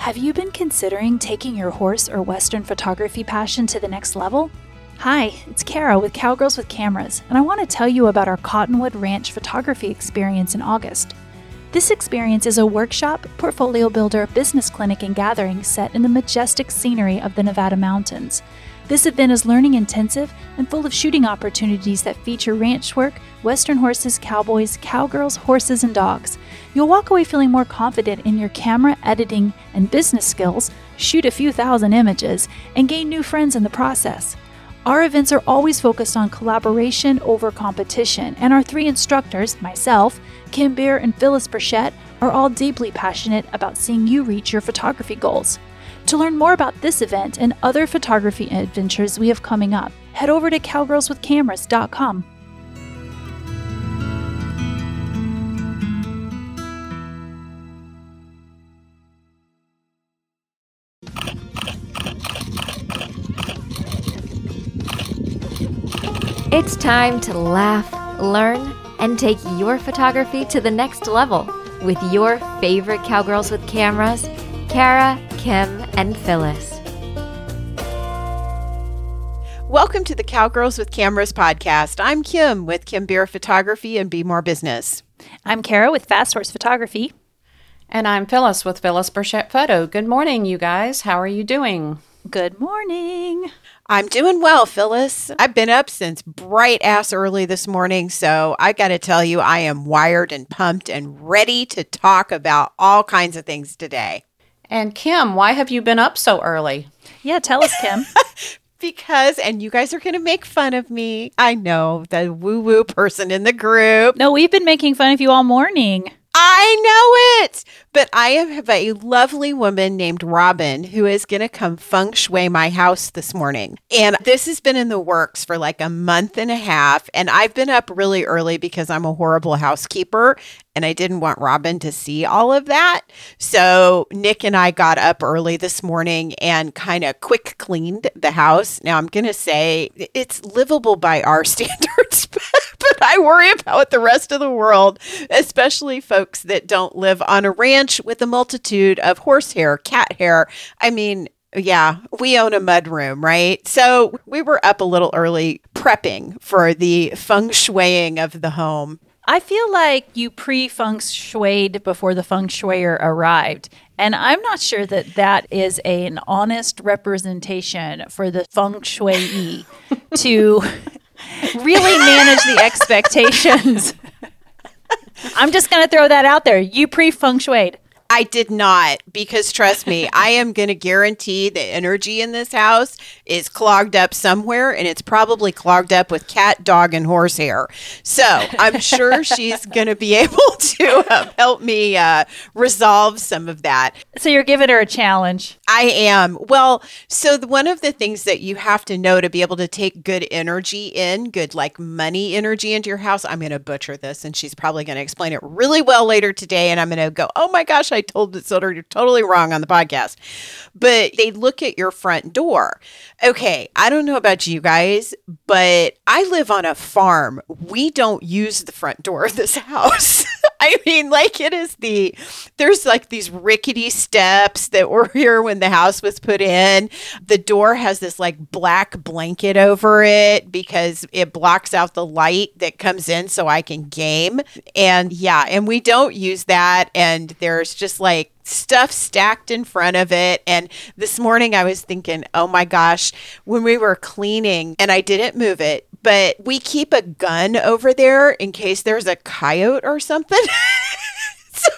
Have you been considering taking your horse or Western photography passion to the next level? Hi, it's Cara with Cowgirls with Cameras, and I want to tell you about our Cottonwood Ranch photography experience in August. This experience is a workshop, portfolio builder, business clinic, and gathering set in the majestic scenery of the Nevada mountains. This event is learning intensive and full of shooting opportunities that feature ranch work, Western horses, cowboys, cowgirls, horses, and dogs. You'll walk away feeling more confident in your camera editing and business skills, shoot a few thousand images, and gain new friends in the process. Our events are always focused on collaboration over competition, and our three instructors, myself, Kim Beer, and Phyllis Burchett, are all deeply passionate about seeing you reach your photography goals. To learn more about this event and other photography adventures we have coming up, head over to cowgirlswithcameras.com. It's time to laugh, learn, and take your photography to the next level with your favorite cowgirls with cameras, Cara, Kim, and Phyllis. Welcome to the Cowgirls with Cameras podcast. I'm Kim with Kim Beer Photography and Be More Business. I'm Cara with Fast Horse Photography. And I'm Phyllis with Phyllis Burchett Photo. Good morning, you guys. How are you doing? Good morning. I'm doing well, Phyllis. I've been up since bright ass early this morning, so I got to tell you, I am wired and pumped and ready to talk about all kinds of things today. And Kim, why have you been up so early? Yeah, tell us, Kim. because, and you guys are going to make fun of me. I know the woo woo person in the group. no, we've been making fun of you all morning. I know it. But I have a lovely woman named Robin who is going to come feng shui my house this morning. And this has been in the works for like a month and a half. And I've been up really early because I'm a horrible housekeeper and I didn't want Robin to see all of that. So Nick and I got up early this morning and kind of quick cleaned the house. Now I'm going to say it's livable by our standards, but I worry about the rest of the world, especially folks that don't live on a ranch with a multitude of horsehair, cat hair. I mean, yeah, we own a mud room, right? So we were up a little early prepping for the feng shuiing of the home. I feel like you pre feng shuied before the feng shuier arrived. And I'm not sure that that is a, an honest representation for the feng shui to really manage the expectations. I'm just going to throw that out there. You pre feng shuied. I did not because trust me, I am going to guarantee the energy in this house is clogged up somewhere and it's probably clogged up with cat, dog, and horse hair. So I'm sure she's going to be able to uh, help me uh, resolve some of that. So you're giving her a challenge. I am. Well, so the, one of the things that you have to know to be able to take good energy in, good like money energy into your house, I'm going to butcher this and she's probably going to explain it really well later today. And I'm going to go, oh my gosh, I told it so you're totally wrong on the podcast. But they look at your front door. Okay, I don't know about you guys, but I live on a farm. We don't use the front door of this house. I mean, like it is the there's like these rickety steps that were here when the house was put in. The door has this like black blanket over it because it blocks out the light that comes in so I can game. And yeah, and we don't use that. And there's just like stuff stacked in front of it. And this morning I was thinking, oh my gosh, when we were cleaning and I didn't move it, but we keep a gun over there in case there's a coyote or something. so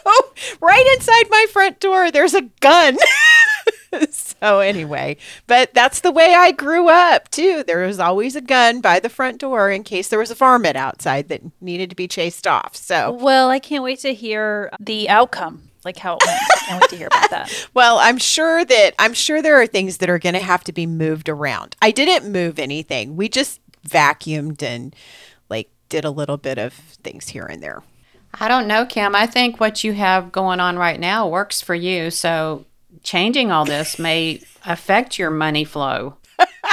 right inside my front door, there's a gun. so anyway, but that's the way I grew up too. There was always a gun by the front door in case there was a varmint outside that needed to be chased off. So Well, I can't wait to hear the outcome like how it went. I can't wait to hear about that. well, I'm sure that I'm sure there are things that are going to have to be moved around. I didn't move anything. We just vacuumed and like did a little bit of things here and there. I don't know, Kim. I think what you have going on right now works for you. So changing all this may affect your money flow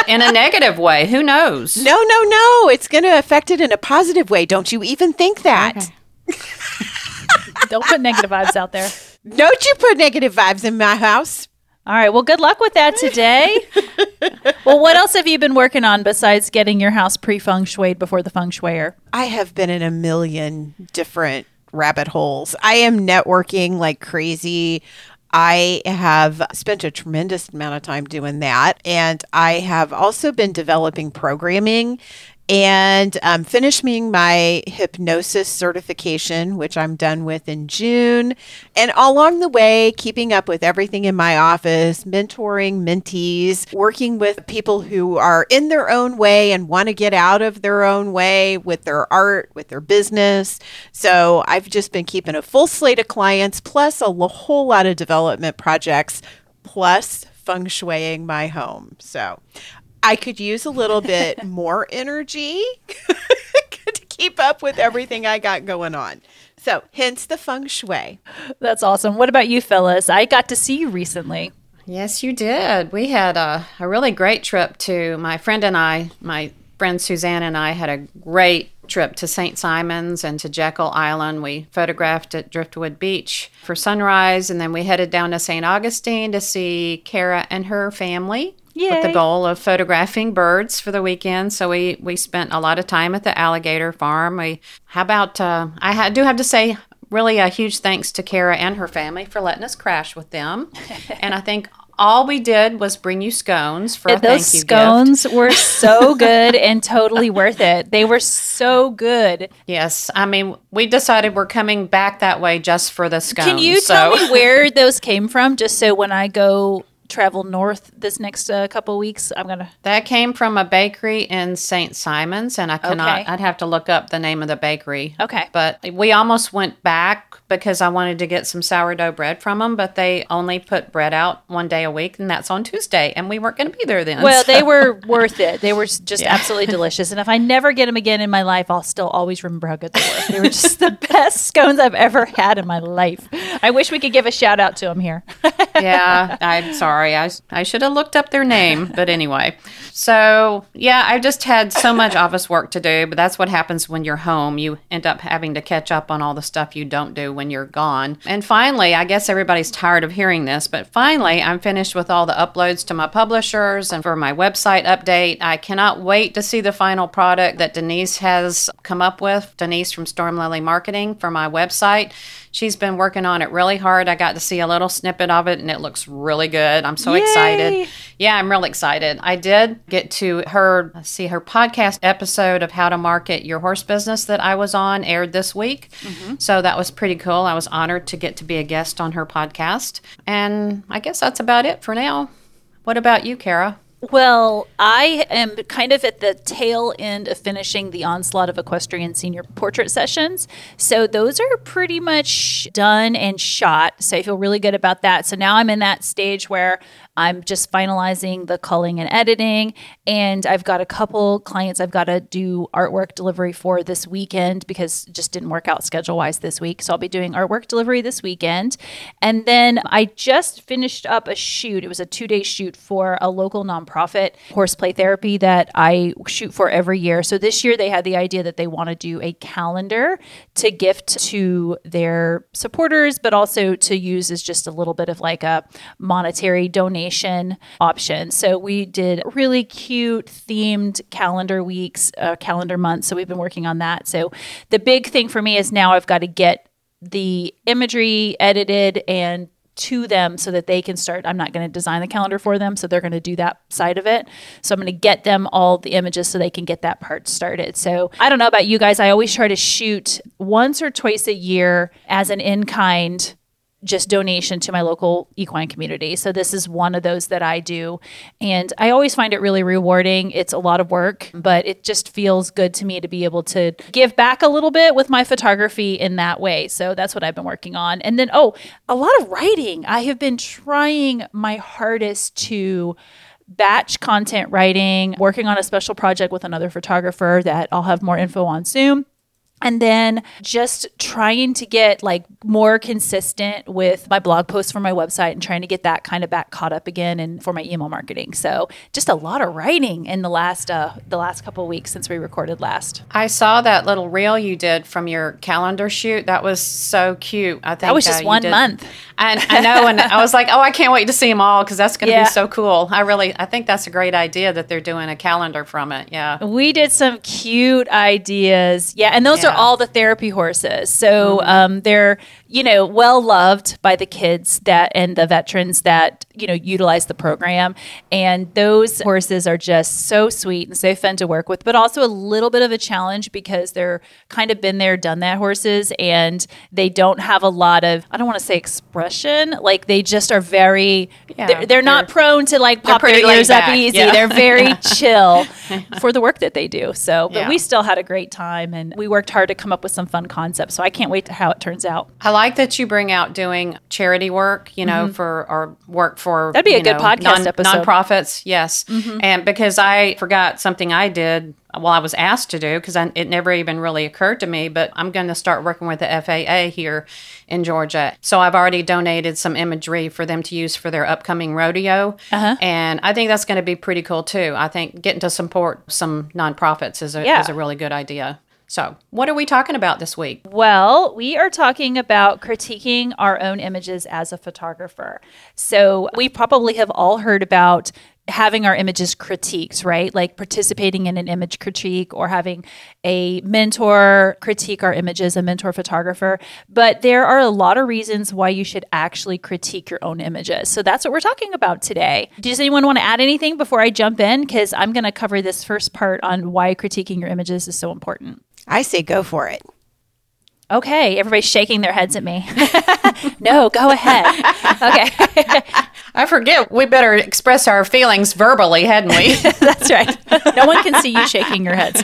in a negative way. Who knows? No, no, no. It's going to affect it in a positive way. Don't you even think that? Okay. Don't put negative vibes out there. Don't you put negative vibes in my house. All right. Well, good luck with that today. well, what else have you been working on besides getting your house pre feng shuied before the feng shuier? I have been in a million different rabbit holes. I am networking like crazy. I have spent a tremendous amount of time doing that. And I have also been developing programming and um, finishing my hypnosis certification, which I'm done with in June. And along the way, keeping up with everything in my office, mentoring mentees, working with people who are in their own way and want to get out of their own way with their art, with their business. So I've just been keeping a full slate of clients, plus a whole lot of development projects, plus feng shuiing my home. So I could use a little bit more energy to keep up with everything I got going on. So, hence the feng shui. That's awesome. What about you, Phyllis? I got to see you recently. Yes, you did. We had a, a really great trip to my friend and I, my friend Suzanne and I had a great trip to St. Simons and to Jekyll Island. We photographed at Driftwood Beach for sunrise, and then we headed down to St. Augustine to see Cara and her family. Yay. With the goal of photographing birds for the weekend, so we we spent a lot of time at the alligator farm. We how about uh, I ha- do have to say really a huge thanks to Cara and her family for letting us crash with them, and I think all we did was bring you scones for a those thank you scones gift. were so good and totally worth it. They were so good. Yes, I mean we decided we're coming back that way just for the scones. Can you so. tell me where those came from? Just so when I go travel north this next uh, couple weeks, I'm gonna. That came from a bakery in St. Simons, and I cannot. Okay. I'd have to look up the name of the bakery. Okay. But we almost went back because I wanted to get some sourdough bread from them, but they only put bread out one day a week, and that's on Tuesday, and we weren't going to be there then. Well, so- they were worth it. They were just Yeah. absolutely delicious. And if I never get them again in my life, I'll still always remember how good they were. They were just the best scones I've ever had in my life. I wish we could give a shout out to them here. yeah, I'm sorry. I, I should have looked up their name. But anyway, so yeah, I just had so much office work to do. But that's what happens when you're home. You end up having to catch up on all the stuff you don't do when you're gone. And finally, I guess everybody's tired of hearing this, but finally, I'm finished with all the uploads to my publishers and for my website update. I cannot wait to see the final product that Denise has come up with. Denise from Storm Lily Marketing for my website. She's been working on it really hard. I got to see a little snippet of it and it looks really good. I'm so Yay. excited. Yeah, I'm real excited. I did get to her see her podcast episode of how to market your horse business that I was on aired this week. Mm-hmm. So that was pretty cool. I was honored to get to be a guest on her podcast. And I guess that's about it for now. What about you, Cara? Well, I am kind of at the tail end of finishing the onslaught of equestrian senior portrait sessions. So those are pretty much done and shot. So I feel really good about that. So now I'm in that stage where I'm just finalizing the culling and editing. And I've got a couple clients I've got to do artwork delivery for this weekend because just didn't work out schedule wise this week. So I'll be doing artwork delivery this weekend. And then I just finished up a shoot. It was a two day shoot for a local nonprofit horseplay therapy that I shoot for every year. So this year they had the idea that they want to do a calendar to gift to their supporters, but also to use as just a little bit of like a monetary donation option. So we did really cute themed calendar weeks, uh, calendar months. So we've been working on that. So the big thing for me is now I've got to get the imagery edited and to them so that they can start. I'm not going to design the calendar for them, so they're going to do that side of it. So I'm going to get them all the images so they can get that part started. So I don't know about you guys. I always try to shoot once or twice a year as an in kind just donation to my local equine community. So this is one of those that I do. And I always find it really rewarding. It's a lot of work, but it just feels good to me to be able to give back a little bit with my photography in that way. So that's what I've been working on. And then oh, a lot of writing. I have been trying my hardest to batch content writing, working on a special project with another photographer that I'll have more info on soon and then just trying to get like more consistent with my blog posts for my website and trying to get that kind of back caught up again and for my email marketing so just a lot of writing in the last uh the last couple of weeks since we recorded last I saw that little reel you did from your calendar shoot. That was so cute. I think that was just uh, one did- month And I know, and I was like, oh, I can't wait to see them all because that's going to Yeah. be so cool. I really, I think that's a great idea that they're doing a calendar from it. Yeah. We did some cute ideas. Yeah, and those are Mm-hmm. all the therapy horses. So um, they're, you know, well loved by the kids that and the veterans that, you know, utilize the program. And those horses are just so sweet and so fun to work with, but also a little bit of a challenge because they're kind of been there, done that horses and they don't have a lot of, I don't want to say expression, like they just are very, Yeah, they're, they're not they're- prone to like pop their ears up easy. yeah. They're very chill for the work that they do. So, but Yeah. we still had a great time and we worked hard to come up with some fun concepts. So I can't wait to how it turns out. I like that you bring out doing charity work, you know, mm-hmm. for or work for Mm-hmm. That'd be a good know, podcast episode. Mm-hmm. Nonprofits, yes. And because I forgot something I did well, I was asked to do because it never even really occurred to me. But I'm going to start working with the FAA here in Georgia. So I've already donated some imagery for them to use for their upcoming rodeo, Uh-huh. and I think that's going to be pretty cool too. I think getting to support some nonprofits is a Yeah. is a really good idea. So, what are we talking about this week? Well, we are talking about critiquing our own images as a photographer. So, we probably have all heard about having our images critiqued, right? Like participating in an image critique or having a mentor critique our images, a mentor photographer. But there are a lot of reasons why you should actually critique your own images. So, that's what we're talking about today. Does anyone want to add anything before I jump in? Because I'm going to cover this first part on why critiquing your images is so important. I say go for it. Okay, everybody's shaking their heads at me. no, go ahead. Okay, I forget. We better express our feelings verbally, hadn't we? that's right. No one can see you shaking your heads.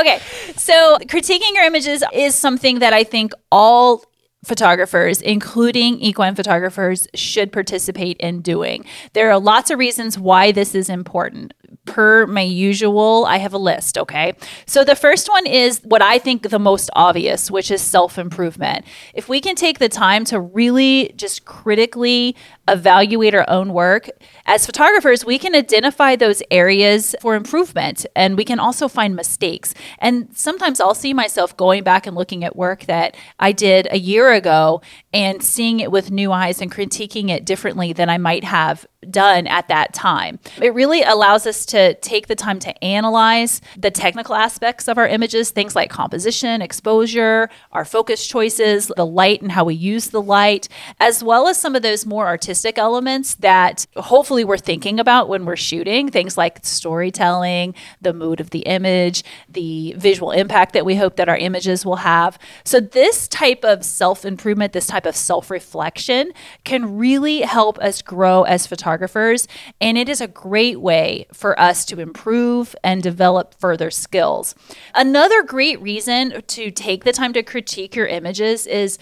okay, so critiquing your images is something that I think all photographers, including equine photographers, should participate in doing. There are lots of reasons why this is important. Per my usual, I have a list, okay? So the first one is what I think the most obvious, which is self improvement. If we can take the time to really just critically evaluate our own work, as photographers, we can identify those areas for improvement and we can also find mistakes. And sometimes I'll see myself going back and looking at work that I did a year ago and seeing it with new eyes and critiquing it differently than I might have done at that time. It really allows us to take the time to analyze the technical aspects of our images, things like composition, exposure, our focus choices, the light and how we use the light, as well as some of those more artistic elements that hopefully we're thinking about when we're shooting, things like storytelling, the mood of the image, the visual impact that we hope that our images will have. So this type of self-improvement, this type of self-reflection can really help us grow as photographers and it is a great way for us to improve and develop further skills. Another great reason to take the time to critique your images is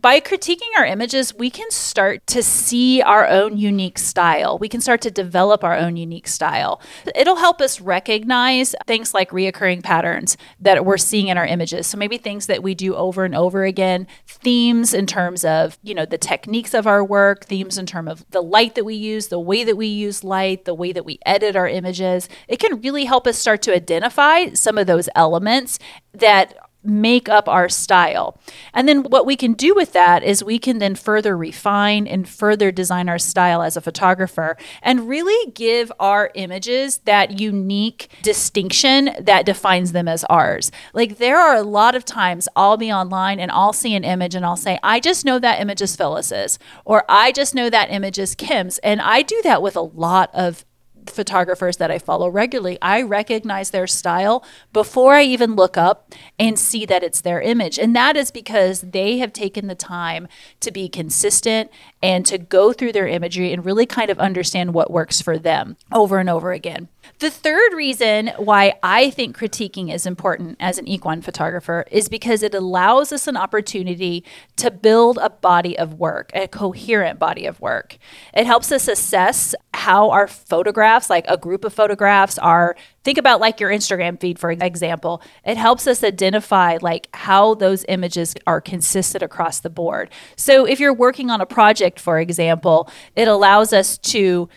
by critiquing our images, we can start to see our own unique style. We can start to develop our own unique style. It'll help us recognize things like reoccurring patterns that we're seeing in our images. So maybe things that we do over and over again, themes in terms of, you know, the techniques of our work, themes in terms of the light that we use, the way that we use light, the way that we edit our images. It can really help us start to identify some of those elements that make up our style. And then what we can do with that is we can then further refine and further design our style as a photographer and really give our images that unique distinction that defines them as ours. Like there are a lot of times I'll be online and I'll see an image and I'll say, I just know that image is Phyllis's, or I just know that image is Kim's. And I do that with a lot of photographers that I follow regularly, I recognize their style before I even look up and see that it's their image. And that is because they have taken the time to be consistent and to go through their imagery and really kind of understand what works for them over and over again. The third reason why I think critiquing is important as an equine photographer is because it allows us an opportunity to build a body of work, a coherent body of work. It helps us assess how our photographs, like a group of photographs, are. Think about like your Instagram feed, for example. It helps us identify like how those images are consistent across the board. So if you're working on a project, for example, it allows us to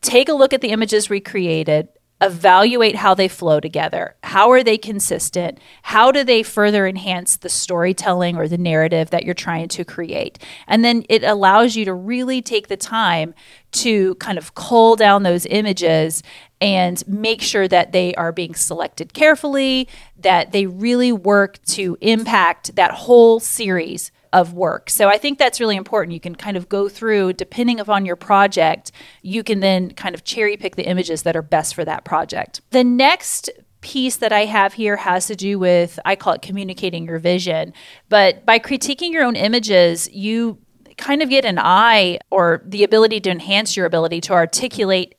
take a look at the images we created, evaluate how they flow together. How are they consistent? How do they further enhance the storytelling or the narrative that you're trying to create? And then it allows you to really take the time to kind of cull down those images and make sure that they are being selected carefully, that they really work to impact that whole series of work. So I think that's really important. You can kind of go through, depending upon your project, you can then kind of cherry pick the images that are best for that project. The next piece that I have here has to do with, I call it communicating your vision. But by critiquing your own images, you kind of get an eye or the ability to enhance your ability to articulate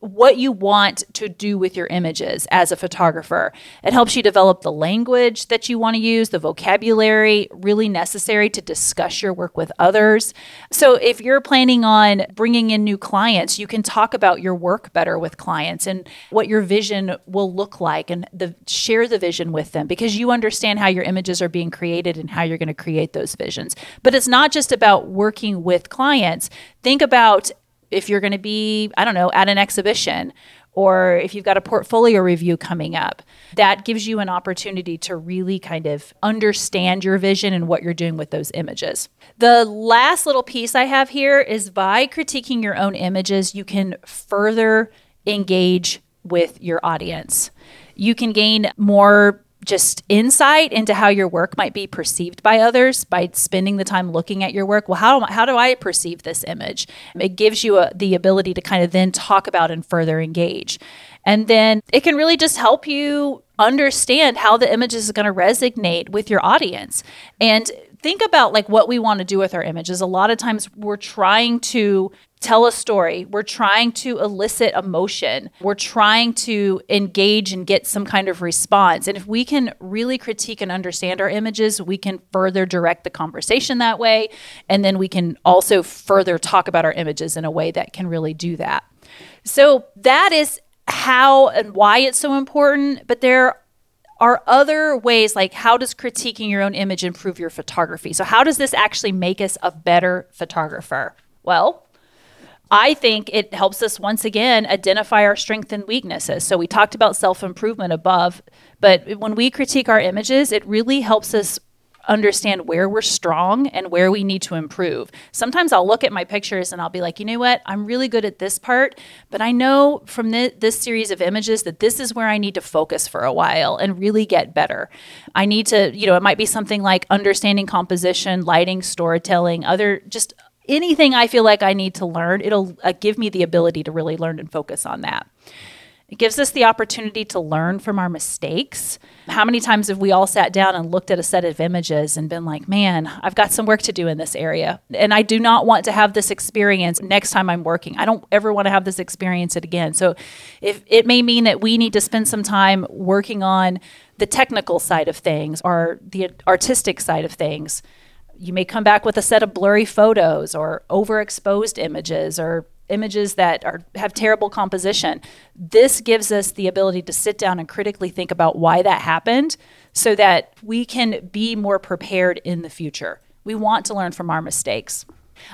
what you want to do with your images as a photographer. It helps you develop the language that you want to use, the vocabulary really necessary to discuss your work with others. So, if you're planning on bringing in new clients, you can talk about your work better with clients and what your vision will look like and the, share the vision with them because you understand how your images are being created and how you're going to create those visions. But it's not just about working with clients. Think about if you're going to be, I don't know, at an exhibition or if you've got a portfolio review coming up, that gives you an opportunity to really kind of understand your vision and what you're doing with those images. The last little piece I have here is by critiquing your own images, you can further engage with your audience. You can gain more just insight into how your work might be perceived by others by spending the time looking at your work. Well, how, how do I perceive this image? It gives you a, the ability to kind of then talk about and further engage. And then it can really just help you understand how the image is going to resonate with your audience. And think about like what we want to do with our images. A lot of times we're trying to tell a story. We're trying to elicit emotion. We're trying to engage and get some kind of response. And if we can really critique and understand our images, we can further direct the conversation that way. And then we can also further talk about our images in a way that can really do that. So that is how and why it's so important. But there are other ways like how does critiquing your own image improve your photography? So, how does this actually make us a better photographer? Well, I think it helps us once again identify our strengths and weaknesses. So we talked about self improvement above, but when we critique our images, it really helps us understand where we're strong and where we need to improve. Sometimes I'll look at my pictures and I'll be like, you know what? I'm really good at this part, but I know from this series of images that this is where I need to focus for a while and really get better. I need to, you know, it might be something like understanding composition, lighting, storytelling, other just anything I feel like I need to learn, it'll uh, give me the ability to really learn and focus on that. It gives us the opportunity to learn from our mistakes. How many times have we all sat down and looked at a set of images and been like, man, I've got some work to do in this area. And I do not want to have this experience next time I'm working. I don't ever want to have this experience again. So if it may mean that we need to spend some time working on the technical side of things or the artistic side of things you may come back with a set of blurry photos or overexposed images or images that are have terrible composition. This gives us the ability to sit down and critically think about why that happened so that we can be more prepared in the future. We want to learn from our mistakes.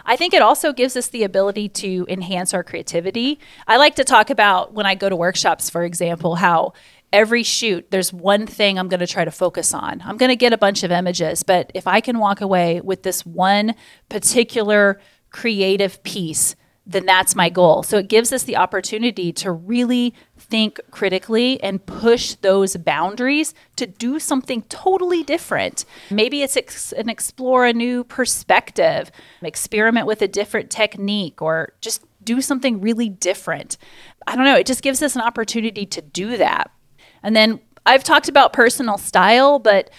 I think it also gives us the ability to enhance our creativity. I like to talk about when I go to workshops, for example, how every shoot, there's one thing I'm going to try to focus on. I'm going to get a bunch of images, but if I can walk away with this one particular creative piece, then that's my goal. So it gives us the opportunity to really think critically and push those boundaries to do something totally different. Maybe it's ex- and explore a new perspective, experiment with a different technique, or just do something really different. I don't know. It just gives us an opportunity to do that. And then I've talked about personal style, but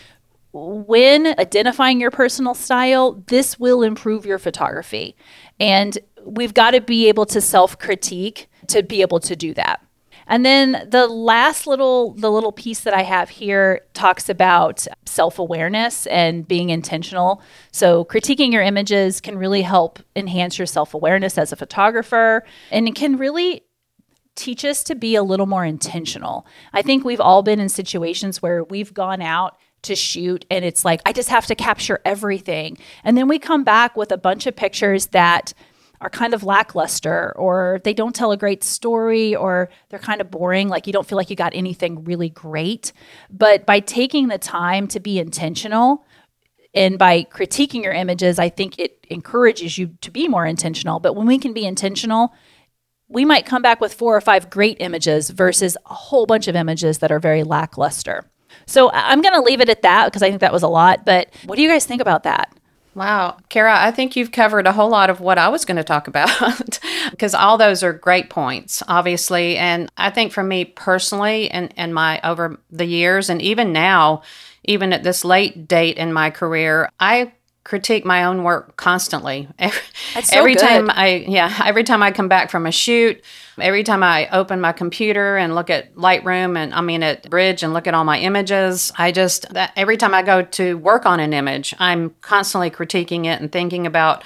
when identifying your personal style, this will improve your photography. And we've got to be able to self critique to be able to do that. And then the last little the little piece that I have here talks about self-awareness and being intentional. So critiquing your images can really help enhance your self-awareness as a photographer and it can really teach us to be a little more intentional. I think we've all been in situations where we've gone out to shoot and it's like I just have to capture everything. And then we come back with a bunch of pictures that are kind of lackluster or they don't tell a great story or they're kind of boring like you don't feel like you got anything really great. But by taking the time to be intentional and by critiquing your images, I think it encourages you to be more intentional. But when we can be intentional, we might come back with four or five great images versus a whole bunch of images that are very lackluster. So I'm going to leave it at that because I think that was a lot. But what do you guys think about that? Wow. Cara, I think you've covered a whole lot of what I was going to talk about because all those are great points, obviously. And I think for me personally, and, and my over the years, and even now, even at this late date in my career, I critique my own work constantly. Every, so every time I yeah, every time I come back from a shoot, every time I open my computer and look at Lightroom and I mean at Bridge and look at all my images, I just that every time I go to work on an image, I'm constantly critiquing it and thinking about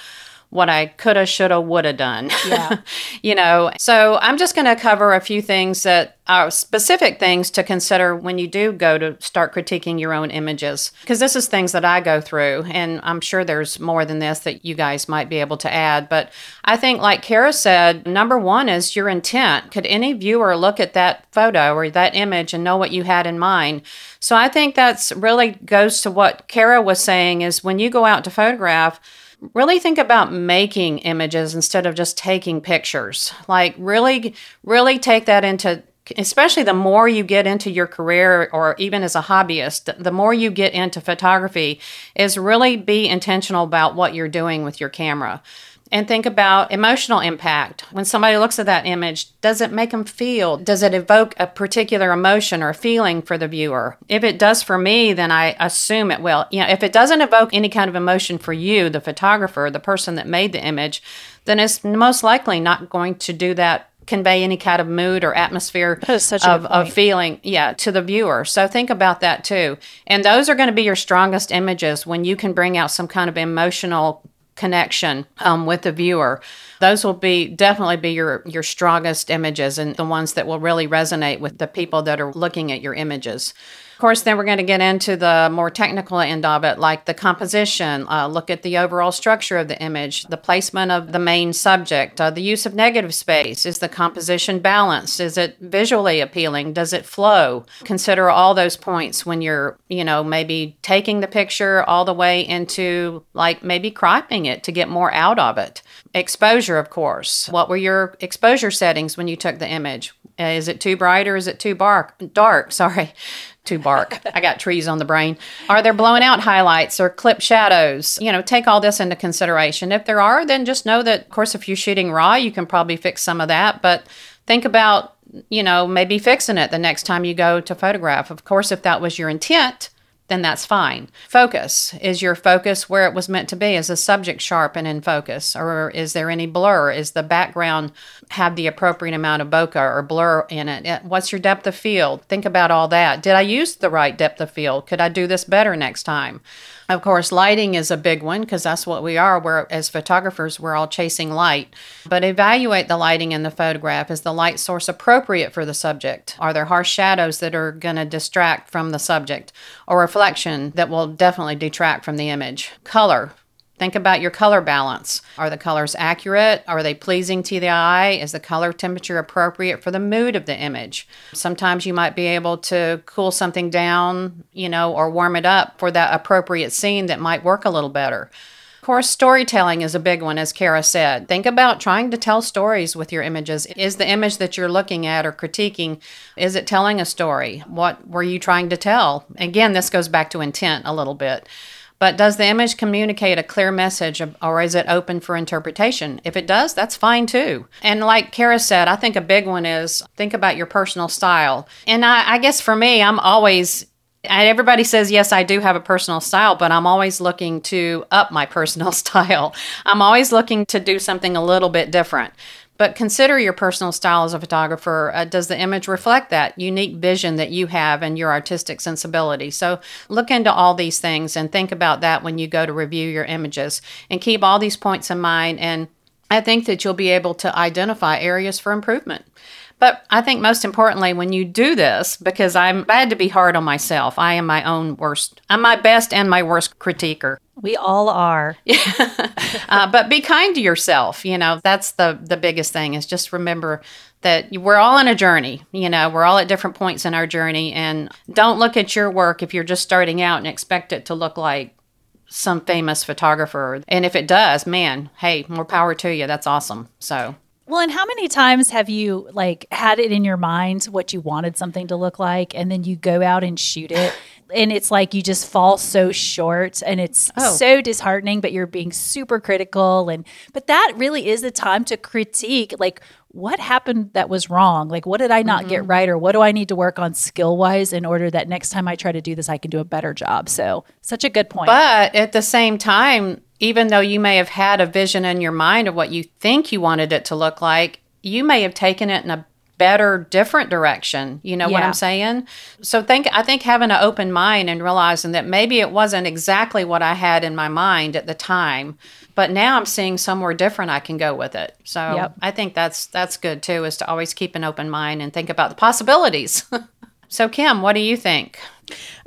what I coulda, shoulda, woulda done. Yeah. you know, so I'm just going to cover a few things that are specific things to consider when you do go to start critiquing your own images. Because this is things that I go through, and I'm sure there's more than this that you guys might be able to add. But I think, like Cara said, number one is your intent. Could any viewer look at that photo or that image and know what you had in mind? So I think that's really goes to what Cara was saying is when you go out to photograph, really think about making images instead of just taking pictures. Like really really take that into especially the more you get into your career or even as a hobbyist, the more you get into photography is really be intentional about what you're doing with your camera and think about emotional impact. When somebody looks at that image, does it make them feel? Does it evoke a particular emotion or feeling for the viewer? If it does for me, then I assume it will. You know, if it doesn't evoke any kind of emotion for you, the photographer, the person that made the image, then it's most likely not going to do that convey any kind of mood or atmosphere of, of feeling yeah to the viewer so think about that too and those are going to be your strongest images when you can bring out some kind of emotional connection um, with the viewer. Those will be definitely be your your strongest images and the ones that will really resonate with the people that are looking at your images of course, then we're going to get into the more technical end of it, like the composition, uh, look at the overall structure of the image, the placement of the main subject, uh, the use of negative space. Is the composition balanced? Is it visually appealing? Does it flow? Consider all those points when you're, you know, maybe taking the picture all the way into like maybe cropping it to get more out of it. Exposure, of course. What were your exposure settings when you took the image? Uh, Is it too bright or is it too bark, dark? Sorry, too bark. I got trees on the brain. Are there blown out highlights or clip shadows? You know, take all this into consideration. If there are, then just know that, of course, if you're shooting raw, you can probably fix some of that. But think about, you know, maybe fixing it the next time you go to photograph. Of course, if that was your intent, then that's fine. Focus. Is your focus where it was meant to be? Is the subject sharp and in focus? Or is there any blur? Is the background have the appropriate amount of bokeh or blur in it? What's your depth of field? Think about all that. Did I use the right depth of field? Could I do this better next time? Of course, lighting is a big one because that's what we are. We're as photographers, we're all chasing light. But evaluate the lighting in the photograph. Is the light source appropriate for the subject? Are there harsh shadows that are going to distract from the subject or reflection that will definitely detract from the image? Color. Think about your color balance. Are the colors accurate? Are they pleasing to the eye? Is the color temperature appropriate for the mood of the image? Sometimes you might be able to cool something down, you know, or warm it up for that appropriate scene that might work a little better. Of course, storytelling is a big one, as Cara said. Think about trying to tell stories with your images. Is the image that you're looking at or critiquing, is it telling a story? What were you trying to tell? Again, this goes back to intent a little bit. But does the image communicate a clear message or is it open for interpretation? If it does, that's fine too. And like Cara said, I think a big one is think about your personal style. And I, I guess for me, I'm always everybody says yes i do have a personal style but i'm always looking to up my personal style i'm always looking to do something a little bit different But consider your personal style as a photographer. Uh, does the image reflect that unique vision that you have and your artistic sensibility? So look into all these things and think about that when you go to review your images and keep all these points in mind. And I think that you'll be able to identify areas for improvement. But I think most importantly, when you do this, because I'm bad to be hard on myself, I am my own worst, I'm my best and my worst critiquer. We all are. uh, but be kind to yourself. You know, that's the the biggest thing is just remember that we're all on a journey. You know, we're all at different points in our journey, and don't look at your work if you're just starting out and expect it to look like some famous photographer. And if it does, man, hey, more power to you. That's awesome. So Well, and how many times have you like had it in your mind what you wanted something to look like and then you go out and shoot it and it's like you just fall so short and it's Oh. so disheartening but you're being super critical and but that really is the time to critique like what happened that was wrong? Like what did I not get mm-hmm. right or what do I need to work on skill-wise in order that next time I try to do this I can do a better job. So, such a good point. But at the same time, even though you may have had a vision in your mind of what you think you wanted it to look like, you may have taken it in a better, different direction. You know what I'm saying? So think I think having an open mind and realizing that maybe it wasn't exactly what I had in my mind at the time, but now I'm seeing somewhere different I can go with it. So Yep. I think that's that's good too, is to always keep an open mind and think about the possibilities. so Kim, what do you think?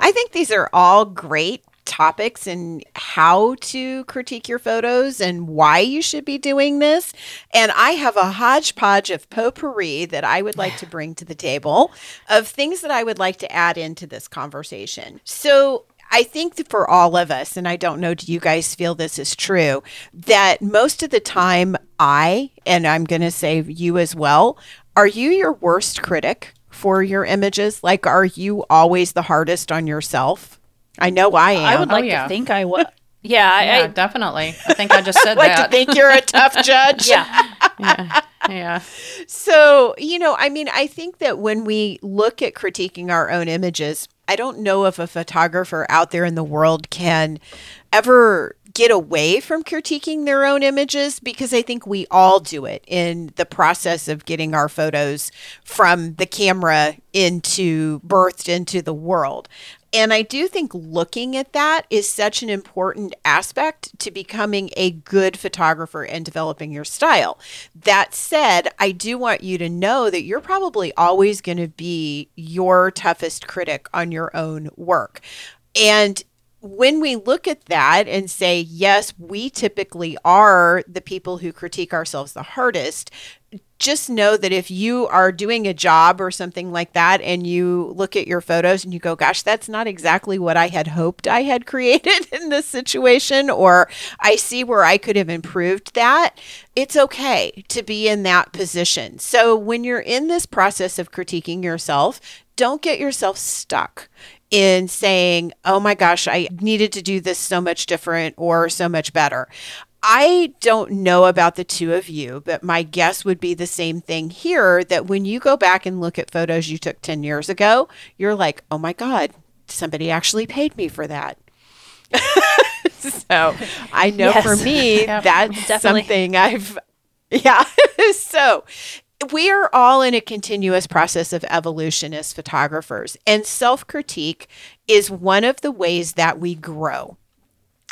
I think these are all great topics and how to critique your photos and why you should be doing this. And I have a hodgepodge of potpourri that I would like to bring to the table of things that I would like to add into this conversation. So, I think for all of us, and I don't know, do you guys feel this is true, that most of the time I, and I'm going to say you as well, are you your worst critic for your images? Like, are you always the hardest on yourself? I know I am. I would oh, like yeah. to think I would. Yeah, I, Yeah, I definitely. I think I just said like that. to think you're a tough judge. yeah. yeah. Yeah. So, you know, I mean, I think that when we look at critiquing our own images, I don't know if a photographer out there in the world can ever get away from critiquing their own images because I think we all do it in the process of getting our photos from the camera into birthed into the world. And I do think looking at that is such an important aspect to becoming a good photographer and developing your style. That said, I do want you to know that you're probably always going to be your toughest critic on your own work. And when we look at that and say, yes, we typically are the people who critique ourselves the hardest, just know that if you are doing a job or something like that and you look at your photos and you go, gosh, that's not exactly what I had hoped I had created in this situation, or I see where I could have improved that, it's okay to be in that position. So when you're in this process of critiquing yourself, don't get yourself stuck in saying, oh my gosh, I needed to do this so much different or so much better. I don't know about the two of you, but my guess would be the same thing here that when you go back and look at photos you took 10 years ago, you're like, oh my God, somebody actually paid me for that. so I know Yes. for me, that's definitely. something I've, yeah. so we are all in a continuous process of evolution as photographers, and self critique is one of the ways that we grow.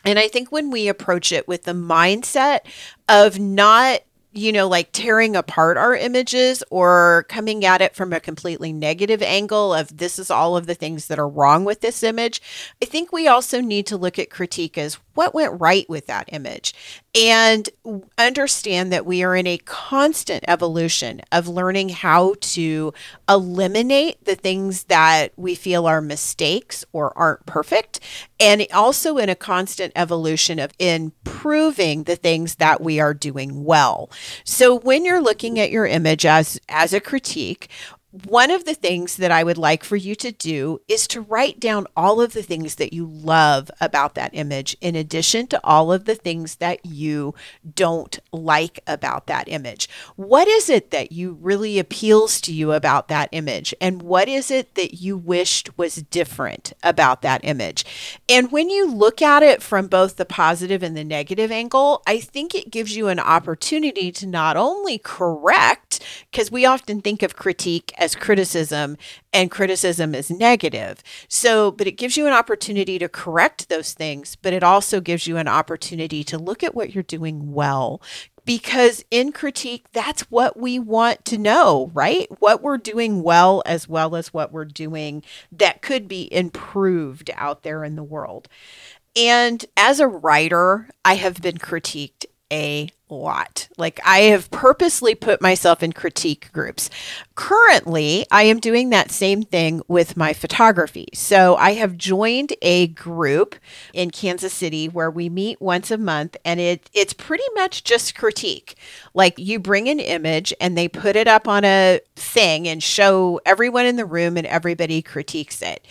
And I think when we approach it with the mindset of not, you know, like tearing apart our images or coming at it from a completely negative angle of this is all of the things that are wrong with this image, I think we also need to look at critique as what went right with that image and understand that we are in a constant evolution of learning how to eliminate the things that we feel are mistakes or aren't perfect and also in a constant evolution of improving the things that we are doing well. So when you're looking at your image as as a critique one of the things that I would like for you to do is to write down all of the things that you love about that image, in addition to all of the things that you don't like about that image. What is it that you really appeals to you about that image? And what is it that you wished was different about that image? And when you look at it from both the positive and the negative angle, I think it gives you an opportunity to not only correct, because we often think of critique as criticism and criticism is negative. So, but it gives you an opportunity to correct those things, but it also gives you an opportunity to look at what you're doing well. Because in critique, that's what we want to know, right? What we're doing well, as well as what we're doing that could be improved out there in the world. And as a writer, I have been critiqued a lot. Like I have purposely put myself in critique groups. Currently, I am doing that same thing with my photography. So I have joined a group in Kansas City where we meet once a month and it it's pretty much just critique. Like you bring an image and they put it up on a thing and show everyone in the room and everybody critiques it.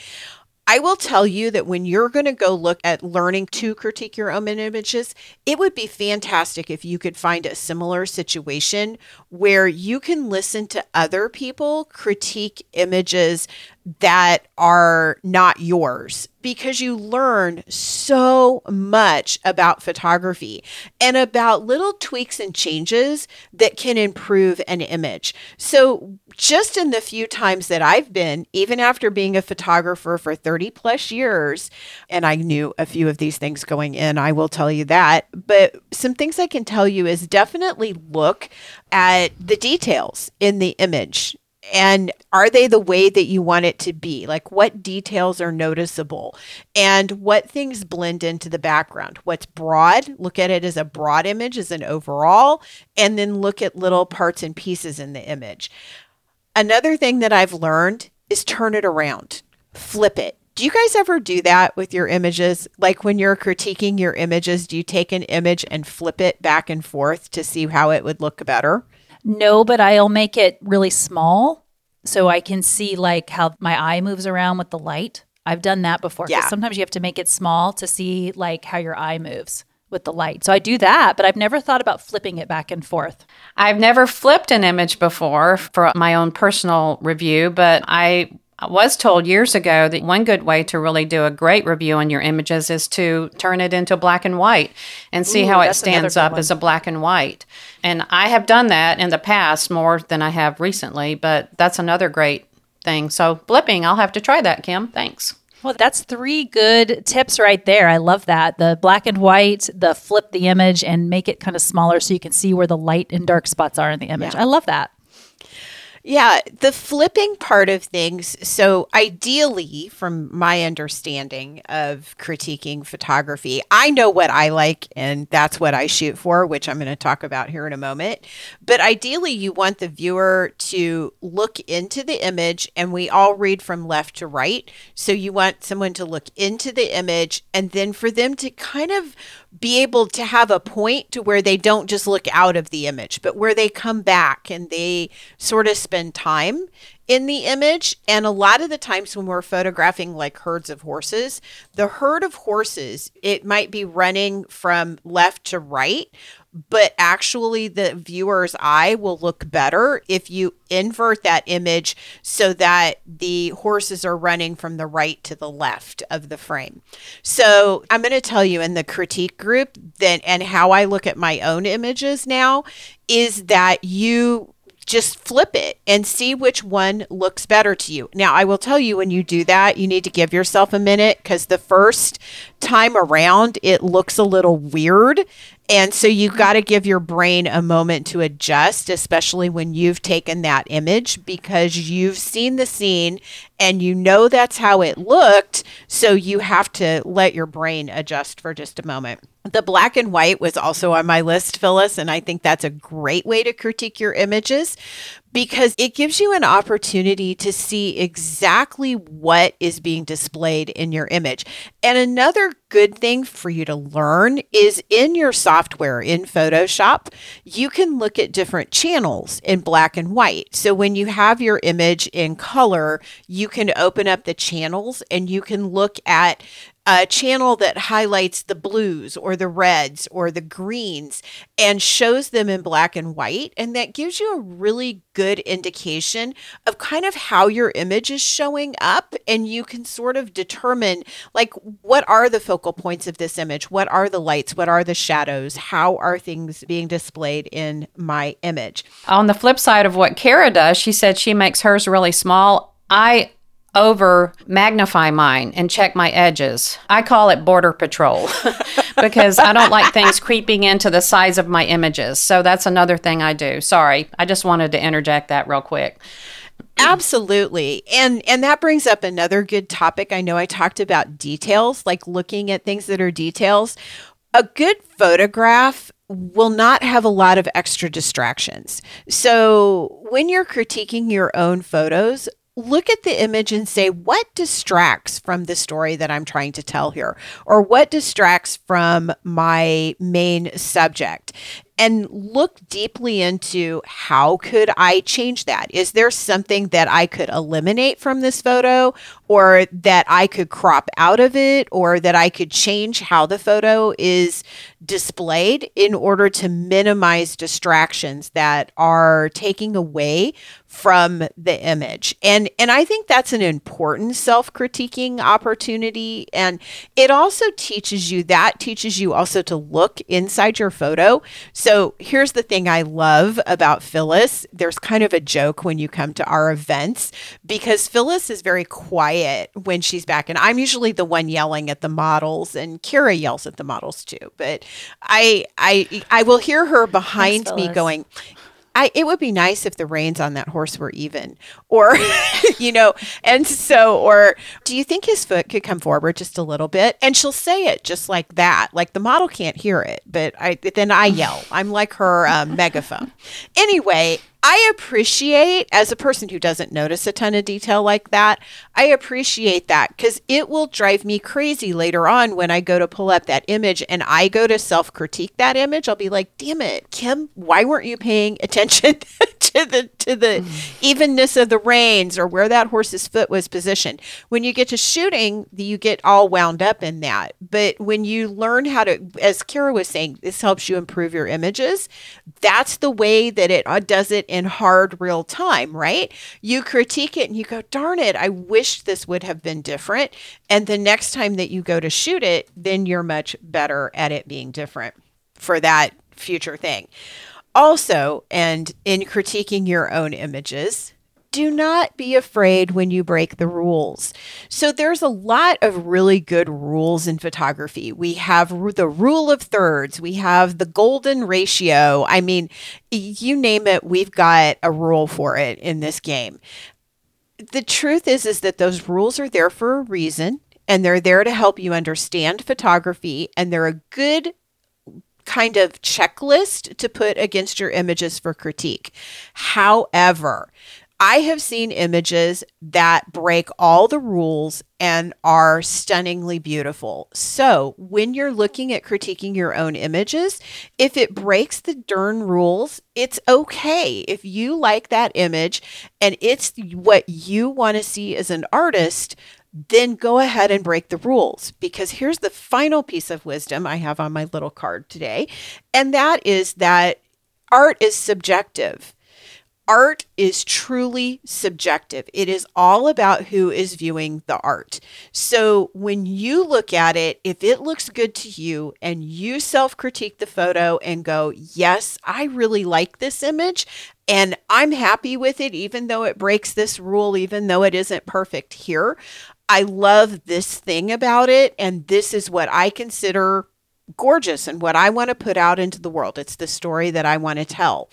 I will tell you that when you're going to go look at learning to critique your own images, it would be fantastic if you could find a similar situation where you can listen to other people critique images that are not yours because you learn so much about photography and about little tweaks and changes that can improve an image. So, just in the few times that I've been, even after being a photographer for 30 plus years, and I knew a few of these things going in, I will tell you that. But some things I can tell you is definitely look at the details in the image and are they the way that you want it to be? Like what details are noticeable and what things blend into the background? What's broad? Look at it as a broad image, as an overall, and then look at little parts and pieces in the image. Another thing that I've learned is turn it around, flip it. Do you guys ever do that with your images? Like when you're critiquing your images, do you take an image and flip it back and forth to see how it would look better? No, but I'll make it really small so I can see like how my eye moves around with the light. I've done that before. Yeah. Sometimes you have to make it small to see like how your eye moves with the light. So I do that, but I've never thought about flipping it back and forth. I've never flipped an image before for my own personal review, but I I was told years ago that one good way to really do a great review on your images is to turn it into black and white and see Ooh, how it stands up one. as a black and white. And I have done that in the past more than I have recently, but that's another great thing. So, blipping, I'll have to try that, Kim. Thanks. Well, that's three good tips right there. I love that. The black and white, the flip the image and make it kind of smaller so you can see where the light and dark spots are in the image. I love that. Yeah, the flipping part of things. So, ideally, from my understanding of critiquing photography, I know what I like and that's what I shoot for, which I'm going to talk about here in a moment. But ideally, you want the viewer to look into the image, and we all read from left to right. So, you want someone to look into the image and then for them to kind of be able to have a point to where they don't just look out of the image, but where they come back and they sort of spend time in the image. And a lot of the times when we're photographing like herds of horses, the herd of horses, it might be running from left to right, but actually the viewer's eye will look better if you invert that image so that the horses are running from the right to the left of the frame. So I'm going to tell you in the critique group that and how I look at my own images now is that you just flip it and see which one looks better to you. Now, I will tell you when you do that, you need to give yourself a minute because the first time around, it looks a little weird. And so you've got to give your brain a moment to adjust, especially when you've taken that image because you've seen the scene and you know that's how it looked. So you have to let your brain adjust for just a moment. The black and white was also on my list, Phyllis, and I think that's a great way to critique your images because it gives you an opportunity to see exactly what is being displayed in your image. And another good thing for you to learn is in your software in Photoshop, you can look at different channels in black and white. So when you have your image in color, you can open up the channels and you can look at a channel that highlights the blues or the reds or the greens and shows them in black and white. And that gives you a really good indication of kind of how your image is showing up. And you can sort of determine, like, what are the focal points of this image? What are the lights? What are the shadows? How are things being displayed in my image? On the flip side of what Cara does, she said she makes hers really small. I over magnify mine and check my edges. I call it border patrol because I don't like things creeping into the size of my images. So that's another thing I do. Sorry, I just wanted to interject that real quick. Absolutely. And and that brings up another good topic. I know I talked about details, like looking at things that are details. A good photograph will not have a lot of extra distractions. So, when you're critiquing your own photos, look at the image and say, what distracts from the story that I'm trying to tell here? Or what distracts from my main subject? and look deeply into how could I change that? Is there something that I could eliminate from this photo or that I could crop out of it or that I could change how the photo is displayed in order to minimize distractions that are taking away from the image. And and I think that's an important self-critiquing opportunity and it also teaches you that teaches you also to look inside your photo. So so here's the thing I love about Phyllis. There's kind of a joke when you come to our events because Phyllis is very quiet when she's back. And I'm usually the one yelling at the models and Cara yells at the models too. But I I I will hear her behind Thanks, me going, I, it would be nice if the reins on that horse were even, or, you know, and so, or do you think his foot could come forward just a little bit? And she'll say it just like that. Like the model can't hear it, but I then I yell. I'm like her um, megaphone. Anyway, I appreciate, as a person who doesn't notice a ton of detail like that, I appreciate that because it will drive me crazy later on when I go to pull up that image and I go to self critique that image. I'll be like, damn it, Kim, why weren't you paying attention to the to the evenness of the reins or where that horse's foot was positioned. When you get to shooting, you get all wound up in that. But when you learn how to, as Cara was saying, this helps you improve your images. That's the way that it uh, does it in hard real time, right? You critique it and you go, darn it, I wish this would have been different. And the next time that you go to shoot it, then you're much better at it being different for that future thing. Also, and in critiquing your own images, do not be afraid when you break the rules. So, there's a lot of really good rules in photography. We have the rule of thirds, we have the golden ratio. I mean, you name it, we've got a rule for it in this game. The truth is is that those rules are there for a reason and they're there to help you understand photography and they're a good kind of checklist to put against your images for critique. However, I have seen images that break all the rules and are stunningly beautiful. So, when you're looking at critiquing your own images, if it breaks the darn rules, it's okay. If you like that image and it's what you want to see as an artist, then go ahead and break the rules. Because here's the final piece of wisdom I have on my little card today, and that is that art is subjective. Art is truly subjective. It is all about who is viewing the art. So when you look at it, if it looks good to you and you self critique the photo and go, Yes, I really like this image, and I'm happy with it, even though it breaks this rule, even though it isn't perfect here. I love this thing about it. And this is what I consider gorgeous and what I want to put out into the world. It's the story that I want to tell.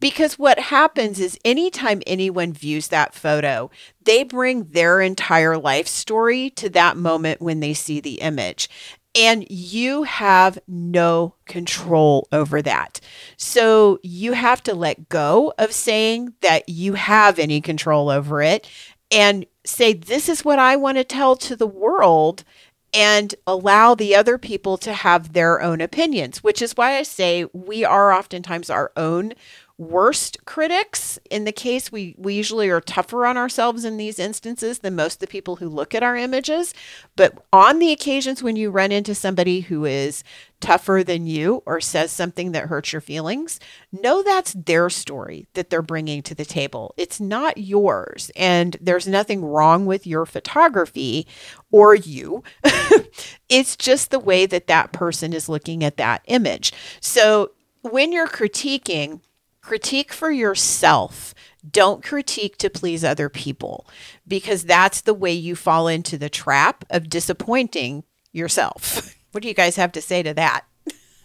Because what happens is anytime anyone views that photo, they bring their entire life story to that moment when they see the image. and you have no control over that. So you have to let go of saying that you have any control over it and say, This is what I want to tell to the world. And allow the other people to have their own opinions, which is why I say we are oftentimes our own worst critics. In the case, we, we usually are tougher on ourselves in these instances than most of the people who look at our images. But on the occasions when you run into somebody who is tougher than you or says something that hurts your feelings, know that's their story that they're bringing to the table. It's not yours. And there's nothing wrong with your photography or you. it's just the way that that person is looking at that image. So when you're critiquing, critique for yourself. Don't critique to please other people because that's the way you fall into the trap of disappointing yourself. What do you guys have to say to that?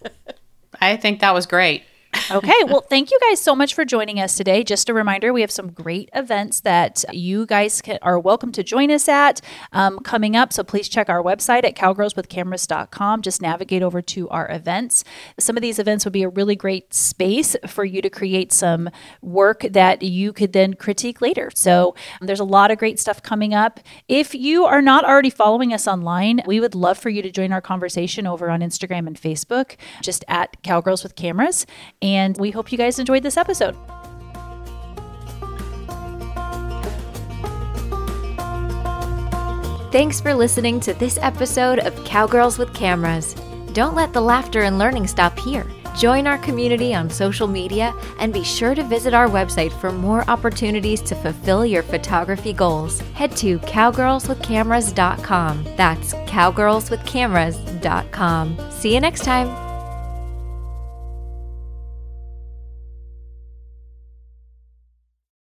I think that was great okay. Well, thank you guys so much for joining us today. Just a reminder, we have some great events that you guys can, are welcome to join us at um, coming up. So please check our website at cowgirlswithcameras.com. Just navigate over to our events. Some of these events would be a really great space for you to create some work that you could then critique later. So um, there's a lot of great stuff coming up. If you are not already following us online, we would love for you to join our conversation over on Instagram and Facebook, just at Cowgirls with Cameras. And we hope you guys enjoyed this episode. Thanks for listening to this episode of Cowgirls with Cameras. Don't let the laughter and learning stop here. Join our community on social media and be sure to visit our website for more opportunities to fulfill your photography goals. Head to cowgirlswithcameras.com. That's cowgirlswithcameras.com. See you next time.